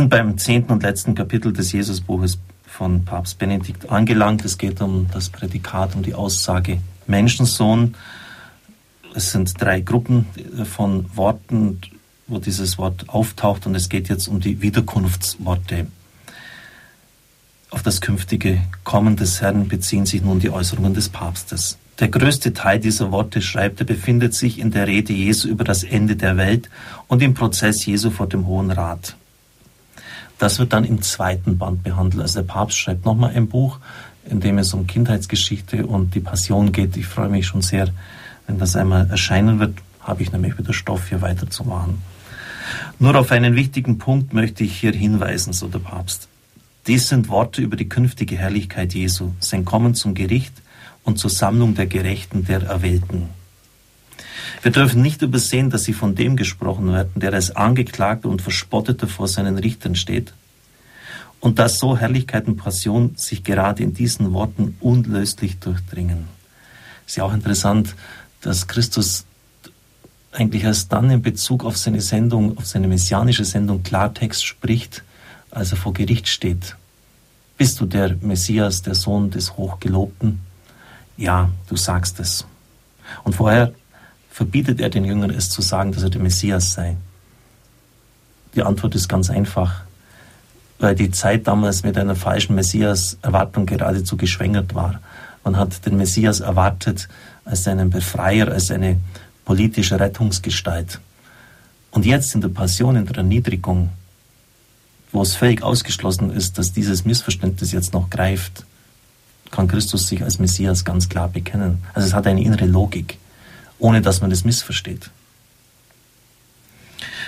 sind beim zehnten und letzten Kapitel des Jesusbuches von Papst Benedikt angelangt. Es geht um das Prädikat, um die Aussage Menschensohn. Es sind drei Gruppen von Worten, wo dieses Wort auftaucht und es geht jetzt um die Wiederkunftsworte. Auf das künftige Kommen des Herrn beziehen sich nun die Äußerungen des Papstes. Der größte Teil dieser Worte, schreibt er, befindet sich in der Rede Jesu über das Ende der Welt und im Prozess Jesu vor dem Hohen Rat. Das wird dann im zweiten Band behandelt. Also der Papst schreibt nochmal ein Buch, in dem es um Kindheitsgeschichte und die Passion geht. Ich freue mich schon sehr, wenn das einmal erscheinen wird, habe ich nämlich wieder Stoff hier weiterzumachen. Nur auf einen wichtigen Punkt möchte ich hier hinweisen, so der Papst. Dies sind Worte über die künftige Herrlichkeit Jesu, sein Kommen zum Gericht und zur Sammlung der Gerechten, der Erwählten. Wir dürfen nicht übersehen, dass sie von dem gesprochen werden, der als Angeklagter und Verspotteter vor seinen Richtern steht. Und dass so Herrlichkeit und Passion sich gerade in diesen Worten unlöslich durchdringen. Ist ja auch interessant, dass Christus eigentlich erst dann in Bezug auf seine Sendung, auf seine messianische Sendung Klartext spricht, als er vor Gericht steht. Bist du der Messias, der Sohn des Hochgelobten? Ja, du sagst es. Und vorher verbietet er den Jüngern es zu sagen, dass er der Messias sei? Die Antwort ist ganz einfach, weil die Zeit damals mit einer falschen Messias-Erwartung geradezu geschwängert war. Man hat den Messias erwartet als einen Befreier, als eine politische Rettungsgestalt. Und jetzt in der Passion, in der Erniedrigung, wo es völlig ausgeschlossen ist, dass dieses Missverständnis jetzt noch greift, kann Christus sich als Messias ganz klar bekennen. Also es hat eine innere Logik ohne dass man es missversteht.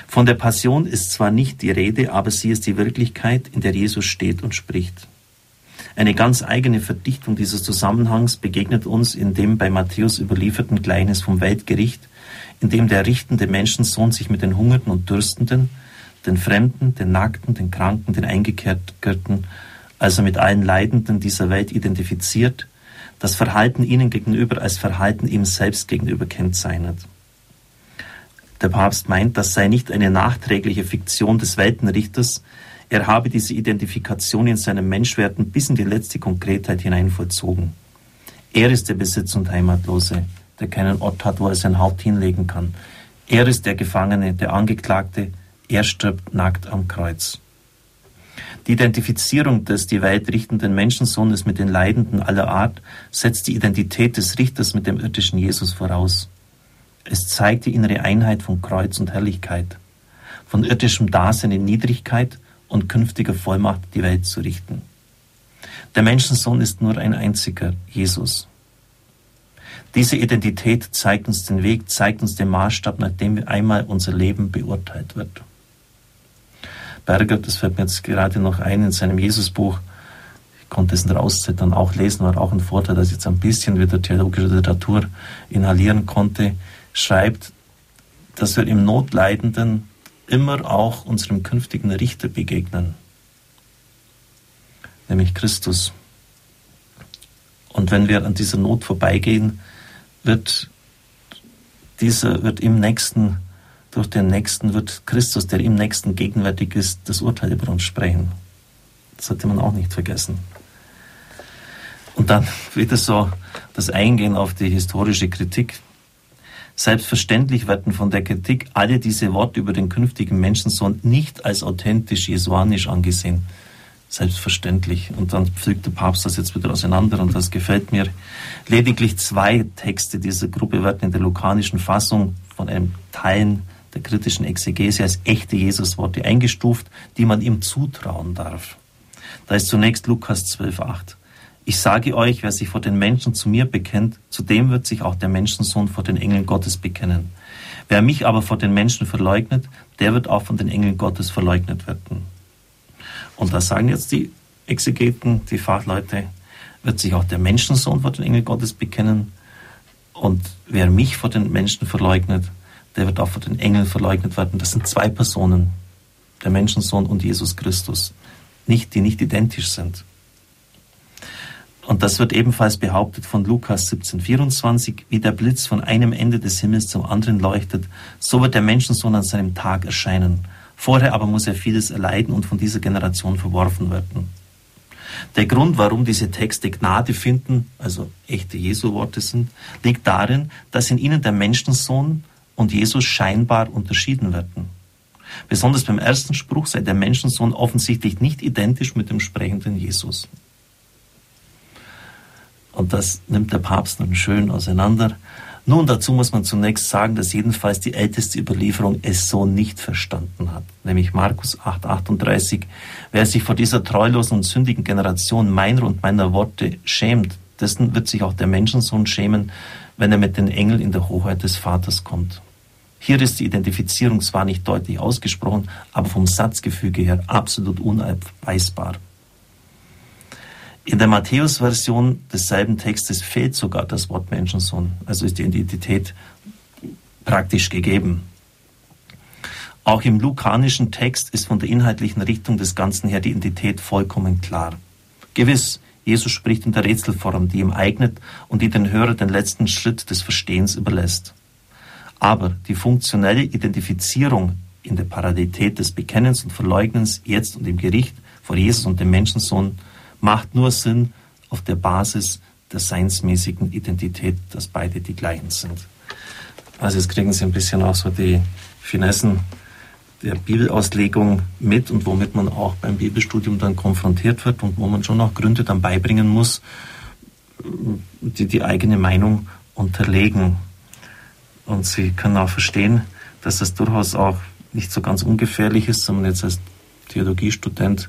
Von der Passion ist zwar nicht die Rede, aber sie ist die Wirklichkeit, in der Jesus steht und spricht. Eine ganz eigene Verdichtung dieses Zusammenhangs begegnet uns in dem bei Matthäus überlieferten Gleichnis vom Weltgericht, in dem der richtende Menschensohn sich mit den Hungernden und Dürstenden, den Fremden, den Nackten, den Kranken, den Eingekehrten, also mit allen Leidenden dieser Welt identifiziert das Verhalten ihnen gegenüber als Verhalten ihm selbst gegenüber kennzeichnet. Der Papst meint, das sei nicht eine nachträgliche Fiktion des Weltenrichters, er habe diese Identifikation in seinem Menschwerden bis in die letzte Konkretheit hinein vollzogen. Er ist der Besitz und Heimatlose, der keinen Ort hat, wo er sein Haupt hinlegen kann. Er ist der Gefangene, der Angeklagte, er stirbt nackt am Kreuz. Die Identifizierung des die Welt richtenden Menschensohnes mit den Leidenden aller Art setzt die Identität des Richters mit dem irdischen Jesus voraus. Es zeigt die innere Einheit von Kreuz und Herrlichkeit, von irdischem Dasein in Niedrigkeit und künftiger Vollmacht die Welt zu richten. Der Menschensohn ist nur ein einziger, Jesus. Diese Identität zeigt uns den Weg, zeigt uns den Maßstab, nach dem einmal unser Leben beurteilt wird. Berger, das fällt mir jetzt gerade noch ein, in seinem Jesusbuch, ich konnte es in der Auszeit dann auch lesen, war auch ein Vorteil, dass ich jetzt ein bisschen wieder theologische Literatur inhalieren konnte, schreibt, dass wir im Notleidenden immer auch unserem künftigen Richter begegnen, nämlich Christus. Und wenn wir an dieser Not vorbeigehen, wird dieser, wird im nächsten durch den Nächsten wird Christus, der im Nächsten gegenwärtig ist, das Urteil über uns sprechen. Das sollte man auch nicht vergessen. Und dann wieder so das Eingehen auf die historische Kritik. Selbstverständlich werden von der Kritik alle diese Worte über den künftigen Menschensohn nicht als authentisch jesuanisch angesehen. Selbstverständlich. Und dann pflückt der Papst das jetzt wieder auseinander und das gefällt mir. Lediglich zwei Texte dieser Gruppe werden in der lukanischen Fassung von einem Teilen der kritischen Exegese als echte Jesusworte eingestuft, die man ihm zutrauen darf. Da ist zunächst Lukas 12,8. Ich sage euch, wer sich vor den Menschen zu mir bekennt, zu dem wird sich auch der Menschensohn vor den Engeln Gottes bekennen. Wer mich aber vor den Menschen verleugnet, der wird auch von den Engeln Gottes verleugnet werden. Und da sagen jetzt die Exegeten, die Fachleute, wird sich auch der Menschensohn vor den Engeln Gottes bekennen. Und wer mich vor den Menschen verleugnet, der wird auch von den Engeln verleugnet werden. Das sind zwei Personen, der Menschensohn und Jesus Christus, nicht, die nicht identisch sind. Und das wird ebenfalls behauptet von Lukas 17,24, wie der Blitz von einem Ende des Himmels zum anderen leuchtet, so wird der Menschensohn an seinem Tag erscheinen. Vorher aber muss er vieles erleiden und von dieser Generation verworfen werden. Der Grund, warum diese Texte Gnade finden, also echte Jesu-Worte sind, liegt darin, dass in ihnen der Menschensohn und Jesus scheinbar unterschieden werden. Besonders beim ersten Spruch sei der Menschensohn offensichtlich nicht identisch mit dem sprechenden Jesus. Und das nimmt der Papst nun schön auseinander. Nun, dazu muss man zunächst sagen, dass jedenfalls die älteste Überlieferung es so nicht verstanden hat, nämlich Markus 8,38. Wer sich vor dieser treulosen und sündigen Generation meiner und meiner Worte schämt, dessen wird sich auch der Menschensohn schämen, wenn er mit den Engeln in der Hoheit des Vaters kommt. Hier ist die Identifizierung zwar nicht deutlich ausgesprochen, aber vom Satzgefüge her absolut unabweisbar. In der Matthäus-Version desselben Textes fehlt sogar das Wort Menschensohn, also ist die Identität praktisch gegeben. Auch im lukanischen Text ist von der inhaltlichen Richtung des Ganzen her die Identität vollkommen klar. Gewiss, Jesus spricht in der Rätselform, die ihm eignet und die den Hörer den letzten Schritt des Verstehens überlässt. Aber die funktionelle Identifizierung in der Parallelität des Bekennens und Verleugnens jetzt und im Gericht vor Jesus und dem Menschensohn macht nur Sinn auf der Basis der seinsmäßigen Identität, dass beide die gleichen sind. Also jetzt kriegen Sie ein bisschen auch so die Finessen der Bibelauslegung mit und womit man auch beim Bibelstudium dann konfrontiert wird und wo man schon auch Gründe dann beibringen muss, die die eigene Meinung unterlegen. Und Sie können auch verstehen, dass das durchaus auch nicht so ganz ungefährlich ist, wenn man jetzt als Theologiestudent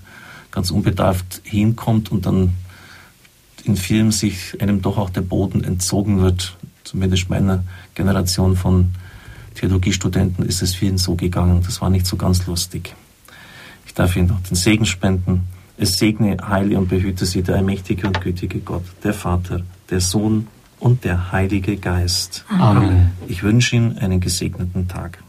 ganz unbedarft hinkommt und dann in vielen sich einem doch auch der Boden entzogen wird. Zumindest meiner Generation von Theologiestudenten ist es vielen so gegangen. Das war nicht so ganz lustig. Ich darf Ihnen noch den Segen spenden. Es segne, heile und behüte Sie der allmächtige und gütige Gott, der Vater, der Sohn und der Heilige Geist. Amen. Ich wünsche Ihnen einen gesegneten Tag.